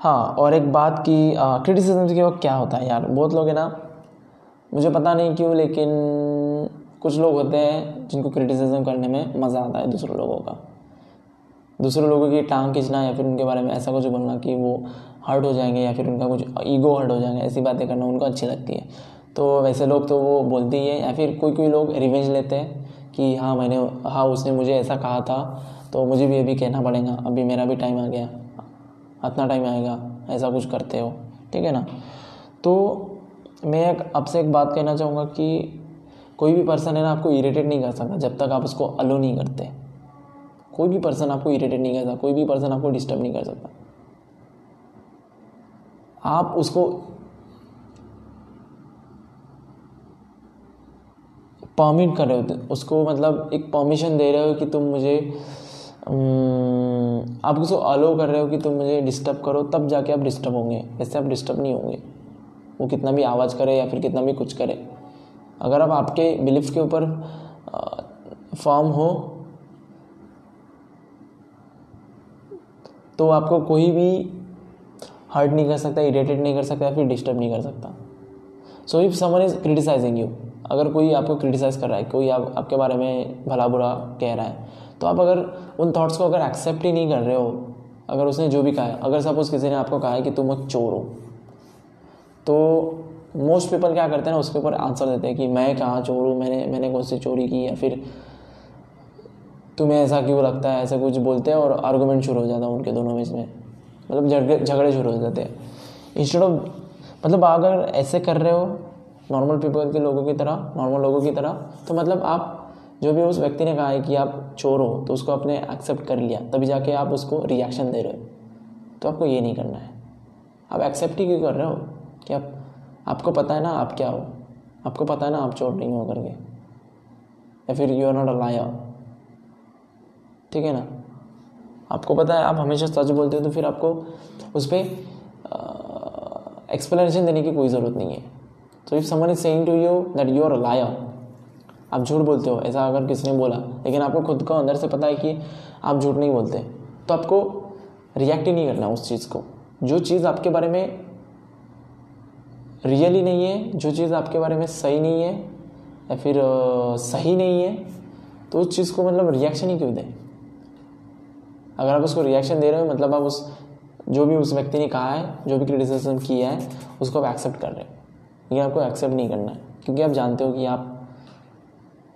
हाँ और एक बात की क्रिटिसिज्म के वक्त क्या होता है यार? बहुत लोग हैं ना, मुझे पता नहीं क्यों, लेकिन कुछ लोग होते हैं जिनको क्रिटिसिज्म करने में मज़ा आता है दूसरे लोगों का। दूसरे लोगों की टांग खींचना या फिर उनके बारे में ऐसा कुछ बोलना कि वो हर्ट हो जाएँगे या फिर उनका कुछ ईगो हर्ट हो जाएँगे, ऐसी बातें करना उनको अच्छी लगती है। तो वैसे लोग तो वो बोलते ही है या फिर कोई कोई लोग रिवेंज लेते हैं कि हाँ मैंने हाँ उसने मुझे ऐसा कहा था तो मुझे भी अभी कहना पड़ेगा, अभी मेरा भी टाइम आ गया, इतना टाइम आएगा, ऐसा कुछ करते हो, ठीक है ना? तो मैं एक, आपसे एक बात कहना चाहूँगा कि कोई भी पर्सन है ना, आपको इरीटेट नहीं कर सकता जब तक आप उसको अलो नहीं करते। कोई भी पर्सन आपको इरीटेट नहीं कर सकता, कोई भी पर्सन आपको डिस्टर्ब नहीं कर सकता। आप उसको परमिट कर रहे हो उसको मतलब एक परमिशन दे रहे हो कि तुम मुझे आप उसको अलो कर रहे हो कि तुम मुझे डिस्टर्ब करो, तब जाके आप डिस्टर्ब होंगे। ऐसे आप डिस्टर्ब नहीं होंगे। वो कितना भी आवाज़ करे या फिर कितना भी कुछ करे। अगर आप आपके बिलीफ के ऊपर फॉर्म हो तो आपको कोई भी हर्ट नहीं कर सकता इरिटेट नहीं कर सकता या फिर डिस्टर्ब नहीं कर सकता। So if someone is criticising you अगर कोई आपको क्रिटिसाइज कर रहा है, कोई आप, आपके बारे में भला बुरा कह रहा है तो आप अगर उन थॉट्स को अगर एक्सेप्ट ही नहीं कर रहे हो, अगर उसने जो भी कहा है, अगर सपोज़ किसी ने आपको कहा है कि तुम एक चोर हो तो मोस्ट पीपल क्या करते हैं ना, उसके ऊपर आंसर देते हैं कि मैं कहाँ चोर हूँ, मैंने मैंने कौन सी चोरी की या फिर तुम्हें ऐसा क्यों लगता है? ऐसा कुछ बोलते हैं और आर्गूमेंट शुरू हो जाता है उनके दोनों बीच में। मतलब झगड़े झगड़े शुरू हो जाते हैं। इंस्टेड ऑफ़ मतलब अगर ऐसे कर रहे हो नॉर्मल पीपल के लोगों की तरह नॉर्मल लोगों की तरह तो मतलब आप, जो भी उस व्यक्ति ने कहा है कि आप चोर हो तो उसको आपने एक्सेप्ट कर लिया। तभी जाके आप उसको रिएक्शन दे रहे हो। तो आपको ये नहीं करना है। आप एक्सेप्ट ही क्यों कर रहे हो? कि आप, आपको पता है ना आप क्या हो? आपको पता है ना आप चोर नहीं हो करके। या फिर you are not a liar ठीक है ना? आपको पता है, आप हमेशा सच बोलते हो तो फिर आपको उस पर एक्सप्लेनेशन देने की कोई ज़रूरत नहीं है। तो if someone is saying to you that you are liar आप झूठ बोलते हो, ऐसा अगर किसी ने बोला, लेकिन आपको खुद को अंदर से पता है कि आप झूठ नहीं बोलते तो आपको रिएक्ट ही नहीं करना उस चीज़ को। जो चीज़ आपके बारे में रियली नहीं है, जो चीज़ आपके बारे में सही नहीं है, या फिर सही नहीं है तो उस चीज़ को मतलब रिएक्शन ही क्यों दें? अगर आप उसको रिएक्शन दे रहे हो मतलब आप उस, जो भी उस व्यक्ति ने कहा है, जो भी क्रिटिसिज्म किया है, उसको आप एक्सेप्ट कर रहे हो। लेकिन आपको एक्सेप्ट नहीं करना है। क्योंकि आप जानते हो कि आप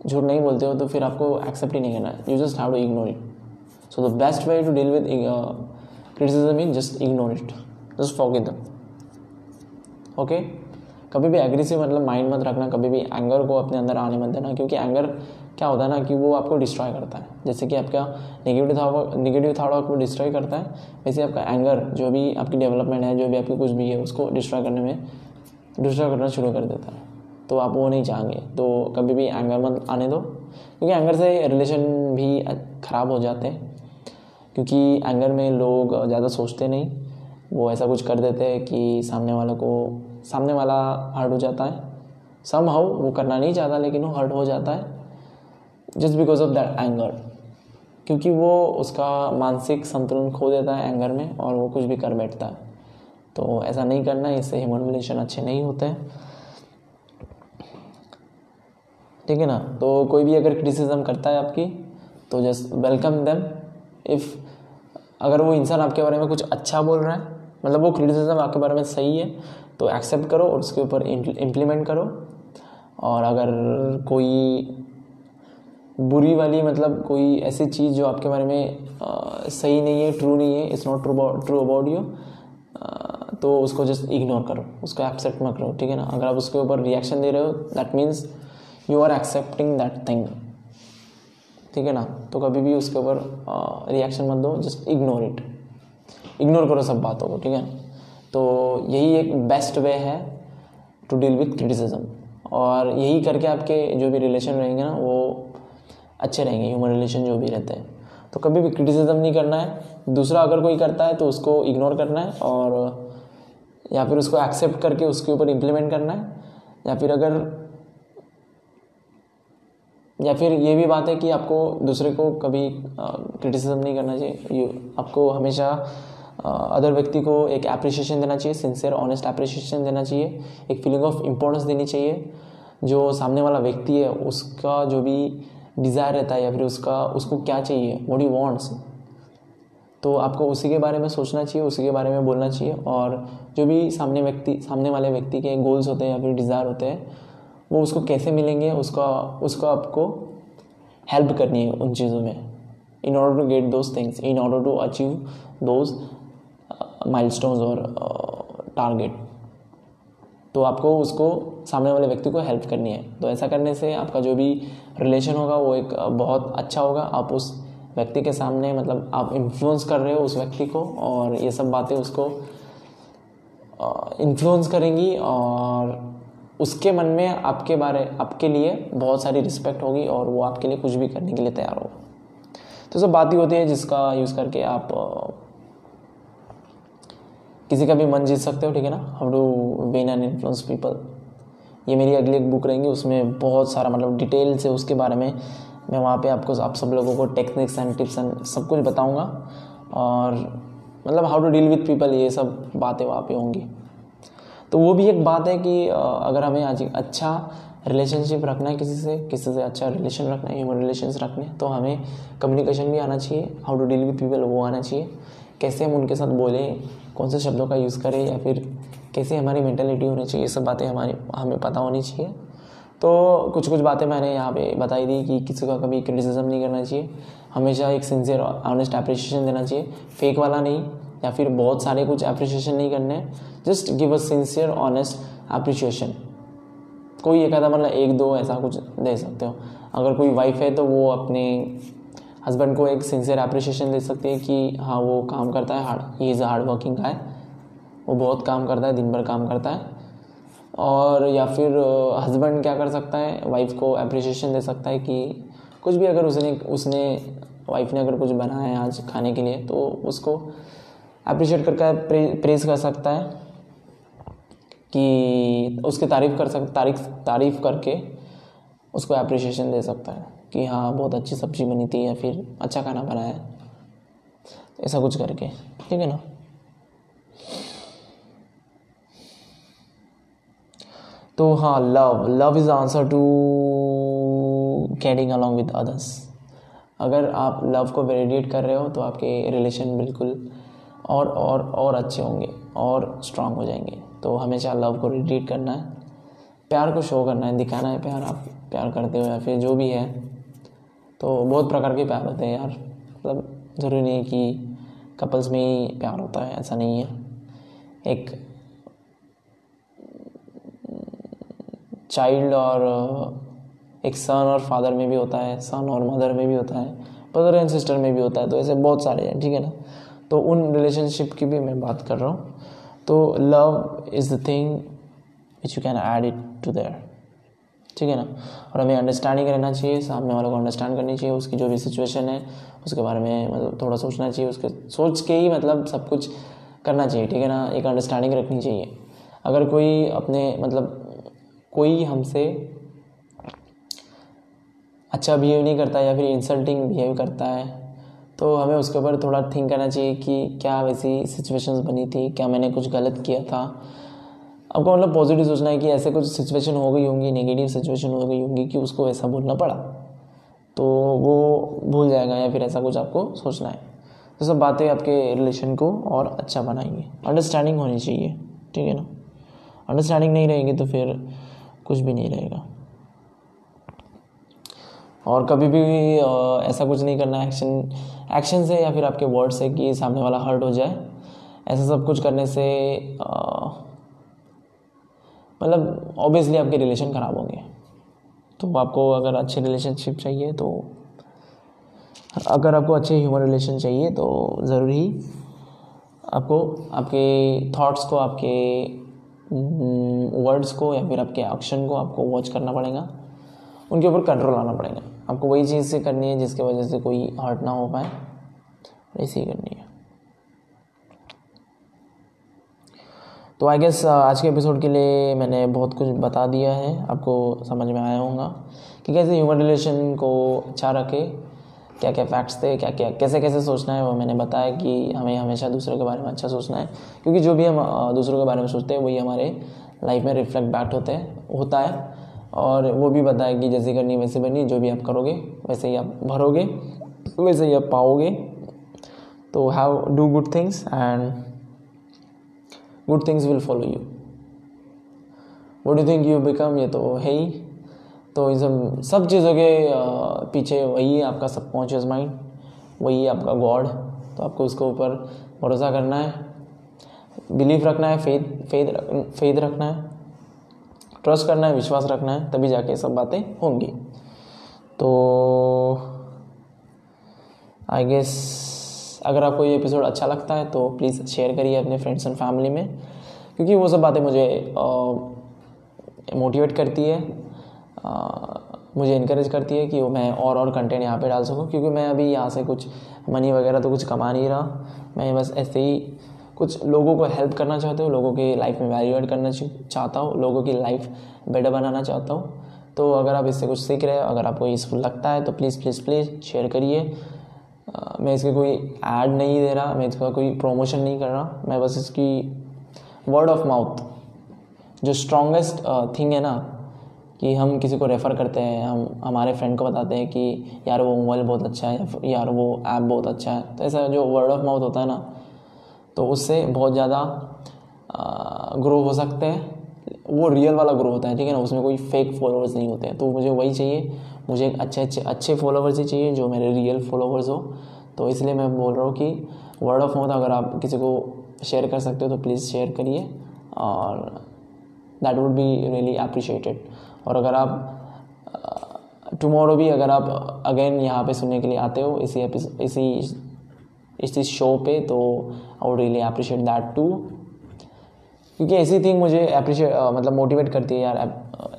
झूठ नहीं बोलते हो तो फिर आपको एक्सेप्ट ही नहीं करना है। You just have to ignore it so the best way to deal with criticism is just ignore it just forgive them okay कभी भी एग्रेसिव मतलब माइंड मत रखना। कभी भी एंगर को अपने अंदर आने मत देना। क्योंकि एंगर क्या होता है ना कि वो आपको डिस्ट्रॉय करता है। जैसे कि आपका नेगेटिव था नेगेटिव थाट आपको डिस्ट्रॉय करता है, वैसे आपका एंगर जो भी आपकी डेवलपमेंट है, जो भी आपकी कुछ भी है, उसको डिस्ट्रॉय करने में डिस्ट्रॉय करना शुरू कर देता है। तो आप वो नहीं चाहेंगे। तो कभी भी एंगर मत आने दो। क्योंकि एंगर से रिलेशन भी ख़राब हो जाते हैं। क्योंकि एंगर में लोग ज़्यादा सोचते नहीं। वो ऐसा कुछ कर देते हैं कि सामने वाला को, सामने वाला हर्ट हो जाता है। सम हाउ वो करना नहीं चाहता, लेकिन वो हर्ट हो जाता है। Just because of that anger क्योंकि वो उसका मानसिक संतुलन खो देता है एंगर में और वो कुछ भी कर बैठता है। तो ऐसा नहीं करना है इससे ह्यूमन रिलेशन अच्छे नहीं होते। ठीक है ना? तो कोई भी अगर क्रिटिसिज्म करता है आपकी तो जस्ट वेलकम देम इफ़ अगर वो इंसान आपके बारे में कुछ अच्छा बोल रहा है मतलब वो क्रिटिसिज्म आपके बारे में सही है तो एक्सेप्ट करो और उसके ऊपर इम्प्लीमेंट करो। और अगर कोई बुरी वाली मतलब कोई ऐसी चीज़ जो आपके बारे में आ, सही नहीं है ट्रू नहीं है it's not true true about you तो उसको जस्ट इग्नोर करो उसको एक्सेप्ट मत करो ठीक है ना? अगर आप उसके ऊपर रिएक्शन दे रहे हो that means you are accepting that thing ठीक है ना? तो कभी भी उसके ऊपर रिएक्शन मत दो जस्ट इग्नोर इट इग्नोर करो सब बातों को ठीक है? तो यही एक बेस्ट वे है टू डील विथ क्रिटिसिज्म और यही करके आपके जो भी रिलेशन रहेंगे ना वो अच्छे रहेंगे ह्यूमन रिलेशन जो भी रहते हैं। तो कभी भी क्रिटिसिज्म नहीं करना है। दूसरा अगर कोई करता है तो उसको इग्नोर करना है और, या फिर उसको एक्सेप्ट करके उसके ऊपर इम्प्लीमेंट करना है। या फिर अगर, या फिर ये भी बात है कि आपको दूसरे को कभी क्रिटिसिज्म नहीं करना चाहिए। आपको हमेशा अदर व्यक्ति को एक अप्रिशिएशन देना चाहिए सिंसियर ऑनेस्ट अप्रिशिएशन देना चाहिए। एक फीलिंग ऑफ़ इम्पोर्टेंस देनी चाहिए। जो सामने वाला व्यक्ति है, उसका जो भी डिज़ायर रहता है या फिर उसका, उसको क्या चाहिए? वॉट यू वॉन्ट्स तो आपको उसी के बारे में सोचना चाहिए, उसी के बारे में बोलना चाहिए और जो भी सामने व्यक्ति, सामने वाले व्यक्ति के गोल्स होते हैं या फिर डिज़ायर होते हैं, वो उसको कैसे मिलेंगे? उसका, उसको आपको हेल्प करनी है उन चीज़ों में in order to get those things in order to achieve those milestones और टारगेट तो आपको उसको, सामने वाले व्यक्ति को हेल्प करनी है। तो ऐसा करने से आपका जो भी रिलेशन होगा, वो एक बहुत अच्छा होगा। आप उस व्यक्ति के सामने मतलब आप इन्फ्लुएंस कर रहे हो उस व्यक्ति को और ये सब बातें उसको इन्फ्लुएंस करेंगी और उसके मन में आपके बारे, आपके लिए बहुत सारी रिस्पेक्ट होगी और वो आपके लिए कुछ भी करने के लिए तैयार होगा। तो सब बात ही होती है जिसका यूज़ करके आप किसी का भी मन जीत सकते हो, ठीक है ना? How to win and influence people ये मेरी अगली एक बुक रहेंगी, उसमें बहुत सारा मतलब डिटेल से उसके बारे में। मैं वहाँ पे आपको, आप सब लोगों को टेक्निक्स एंड टिप्स एंड सब कुछ बताऊँगा। और मतलब how to deal with people ये सब बातें वहाँ पे होंगी। तो वो भी एक बात है कि अगर हमें आज अच्छा रिलेशनशिप रखना है किसी से किसी से अच्छा रिलेशन रखना है ह्यूमन रिलेशंस रखने तो हमें कम्युनिकेशन भी आना चाहिए how to deal with people वो आना चाहिए। कैसे हम उनके साथ बोलें, कौन से शब्दों का यूज़ करें, या फिर कैसे हमारी मेंटेलिटी होनी चाहिए, ये सब बातें हमारी, हमें पता होनी चाहिए। तो कुछ कुछ बातें मैंने यहाँ पे बताई दी कि किसी का कभी क्रिटिसिज्म नहीं करना चाहिए। हमेशा एक सिंसियर ऑनेस्ट अप्रिशिएशन देना चाहिए। फेक वाला नहीं, या फिर बहुत सारे कुछ अप्रिशिएशन नहीं करने। Just give a sincere honest appreciation कोई एक आधा मतलब एक, दो ऐसा कुछ दे सकते हो। अगर कोई वाइफ है तो वो अपने हस्बैंड को एक सिंसियर अप्रिशिएशन दे सकती है कि हाँ वो काम करता है hard he is a hard working guy वो बहुत काम करता है दिन भर काम करता है। और या फिर हस्बैंड क्या कर सकता है? वाइफ को अप्रिशिएशन दे सकता है कि कुछ भी अगर उसने उसने वाइफ ने अगर कुछ बनाया है आज खाने के लिए तो उसको अप्रिशिएट करके प्रे, प्रेज कर सकता है कि उसकी तारीफ़ कर सक तारीफ़ तारीफ़ करके उसको अप्रिशिएशन दे सकता है कि हाँ बहुत अच्छी सब्ज़ी बनी थी या फिर अच्छा खाना बनाया है। ऐसा कुछ करके ठीक है ना? तो हाँ love love is answer to caring along with others अगर आप लव को वेरिएट कर रहे हो तो आपके रिलेशन बिल्कुल और और और अच्छे होंगे, और स्ट्रांग हो जाएँगे। तो हमेशा लव को रेडिएट करना है। प्यार को शो करना है, दिखाना है प्यार आप, प्यार करते हो या फिर जो भी है। तो बहुत प्रकार के प्यार होते हैं यार। मतलब ज़रूरी नहीं है कि कपल्स में ही प्यार होता है, ऐसा नहीं है। एक चाइल्ड और एक सन और फादर में भी होता है सन और मदर में भी होता है ब्रदर एंड सिस्टर में भी होता है तो ऐसे बहुत सारे हैं, ठीक है ना? तो उन रिलेशनशिप की भी मैं बात कर रहा हूँ। तो love is the thing which you can add it to there ठीक है ना? और हमें अंडरस्टैंडिंग रहना चाहिए, सामने वालों को अंडरस्टैंड करनी चाहिए, उसकी जो भी सिचुएशन है, उसके बारे में मतलब थोड़ा सोचना चाहिए, उसके सोच के ही मतलब सब कुछ करना चाहिए, ठीक है ना? एक अंडरस्टैंडिंग रखनी चाहिए। अगर कोई अपने मतलब कोई हमसे अच्छा बिहेव नहीं करता या फिर इंसल्टिंग बिहेव करता है तो हमें उसके ऊपर थोड़ा थिंक करना चाहिए कि क्या वैसी सिचुएशंस बनी थी, क्या मैंने कुछ गलत किया था। आपको मतलब पॉजिटिव सोचना है कि ऐसे कुछ सिचुएशन हो गई होंगी नेगेटिव सिचुएशन हो गई होंगी कि उसको ऐसा बोलना पड़ा तो वो भूल जाएगा या फिर ऐसा कुछ आपको सोचना है। तो सब बातें आपके रिलेशन को और अच्छा बनाएँगे। अंडरस्टैंडिंग होनी चाहिए, ठीक है ना? अंडरस्टैंडिंग नहीं रहेगी तो फिर कुछ भी नहीं रहेगा। और कभी भी ऐसा कुछ नहीं करना एक्शन एक्शन से या फिर आपके वर्ड से कि सामने वाला हर्ट हो जाए। ऐसा सब कुछ करने से मतलब ऑब्वियसली आपके रिलेशन ख़राब होंगे। तो आपको अगर अच्छे रिलेशनशिप चाहिए तो अगर आपको अच्छे ह्यूमन रिलेशन चाहिए तो ज़रूरी आपको, आपके थॉट्स को, आपके वर्ड्स को या फिर आपके एक्शन को आपको वॉच करना पड़ेगा। उनके ऊपर कंट्रोल आना पड़ेगा। आपको वही चीज़ से करनी है जिसकी वजह से कोई हर्ट ना हो पाए। ऐसी ही करनी है। तो आई गेस आज के एपिसोड के लिए मैंने बहुत कुछ बता दिया है। आपको समझ में आया होगा कि कैसे ह्यूमन रिलेशन को अच्छा रखे। क्या क्या फैक्ट्स थे क्या क्या कैसे कैसे सोचना है वो मैंने बताया कि हमें हमेशा दूसरों के बारे में अच्छा सोचना है। क्योंकि जो भी हम दूसरों के बारे में सोचते हैं, वही हमारे लाइफ में रिफ्लेक्ट बैक होते हैं, होता है। और वो भी बताया कि जैसे करनी वैसे बनी जो भी आप करोगे, वैसे ही आप भरोगे, वैसे ही आप पाओगे। तो have do good things and good things will follow you what do think you become ये तो है ही। तो इन सब सब चीज़ों के पीछे वही आपका सबकॉन्शियस माइंड वही आपका गॉड तो आपको उसके ऊपर भरोसा करना है बिलीफ रखना है फेथ फेथ फेथ रखना है ट्रस्ट करना है, विश्वास रखना है, तभी जाके सब बातें होंगी। तो आई गेस अगर आपको ये एपिसोड अच्छा लगता है तो प्लीज़ शेयर करिए अपने फ्रेंड्स एंड फैमिली में, क्योंकि वो सब बातें मुझे मोटिवेट करती है। मुझे इनक्रेज करती है कि मैं और और कंटेंट यहाँ पे डाल सकूँ, क्योंकि मैं अभी यहाँ से कुछ मनी वगैरह तो कुछ कमा नहीं रहा। मैं बस ऐसे ही कुछ लोगों को हेल्प करना चाहता हूँ, लोगों की लाइफ में वैल्यू एड करना चाहता हूँ, लोगों की लाइफ बेटर बनाना चाहता हूँ। तो अगर आप इससे कुछ सीख रहे हो, अगर आपको यूज़फुल लगता है तो प्लीज़ प्लीज़ प्लीज़ शेयर करिए। मैं इसके कोई ऐड नहीं दे रहा, मैं इसका कोई प्रमोशन नहीं कर रहा, मैं बस इसकी वर्ड ऑफ़ माउथ जो स्ट्रॉन्गेस्ट थिंग है ना कि हम किसी को रेफ़र करते हैं, हम, हमारे फ्रेंड को बताते हैं कि यार वो मोबाइल बहुत अच्छा है यार वो ऐप बहुत अच्छा है। तो ऐसा जो वर्ड ऑफ़ माउथ होता है ना तो उससे बहुत ज़्यादा ग्रो हो सकते हैं। वो रियल वाला ग्रो होता है, ठीक है ना? उसमें कोई फेक फॉलोअर्स नहीं होते हैं। तो मुझे वही चाहिए, मुझे एक अच्छे अच्छे अच्छे फॉलोअर्स ही चाहिए जो मेरे रियल फॉलोअर्स हो। तो इसलिए मैं बोल रहा हूँ कि वर्ड ऑफ़ माउथ अगर आप किसी को शेयर कर सकते हो तो प्लीज़ शेयर करिए। और that would be really appreciated और अगर आप टमोरो भी अगर आप अगेन यहाँ पे सुनने के लिए आते हो इसी इसी, इस शो पे तो I would really appreciate that too क्योंकि ऐसी थिंग मुझे अप्रिशिएट मतलब मोटिवेट करती है यार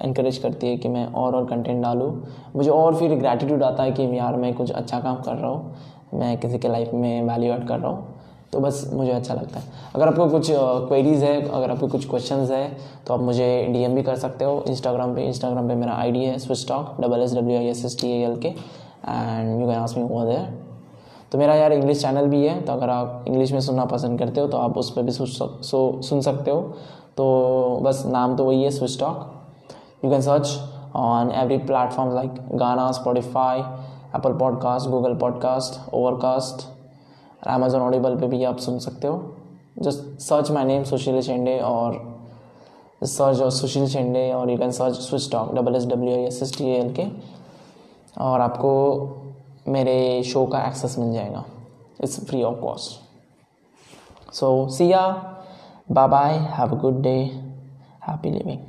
इनक्रेज करती है कि मैं और और कंटेंट डालूँ। मुझे और फिर ग्रैटिट्यूड आता है कि यार मैं कुछ अच्छा काम कर रहा हूँ, मैं किसी के लाइफ में वैल्यू एड कर रहा हूँ। तो बस मुझे अच्छा लगता है। अगर आपको कुछ क्वेरीज है, अगर आपको कुछ क्वेश्चन है तो आप मुझे डीएम भी कर सकते हो। इंस्टाग्राम पे इंस्टाग्राम पे मेरा आईडी है switch talk double S W I S S T L K and you can ask me over there तो मेरा यार इंग्लिश चैनल भी है तो अगर आप इंग्लिश में सुनना पसंद करते हो तो आप उस पर भी सुन सो, सुन सकते हो। तो बस नाम तो वही है switch talk you can search on every platform like Gaana Spotify Apple podcast Google podcast Overcast Amazon Audible पे भी आप सुन सकते हो। Just search my name Sushil Chende और सर्च और सुशील चेंडे और you can search switch talk double S W S S T L K और आपको मेरे शो का एक्सेस मिल जाएगा। It's free of cost so see ya bye bye have a good day happy living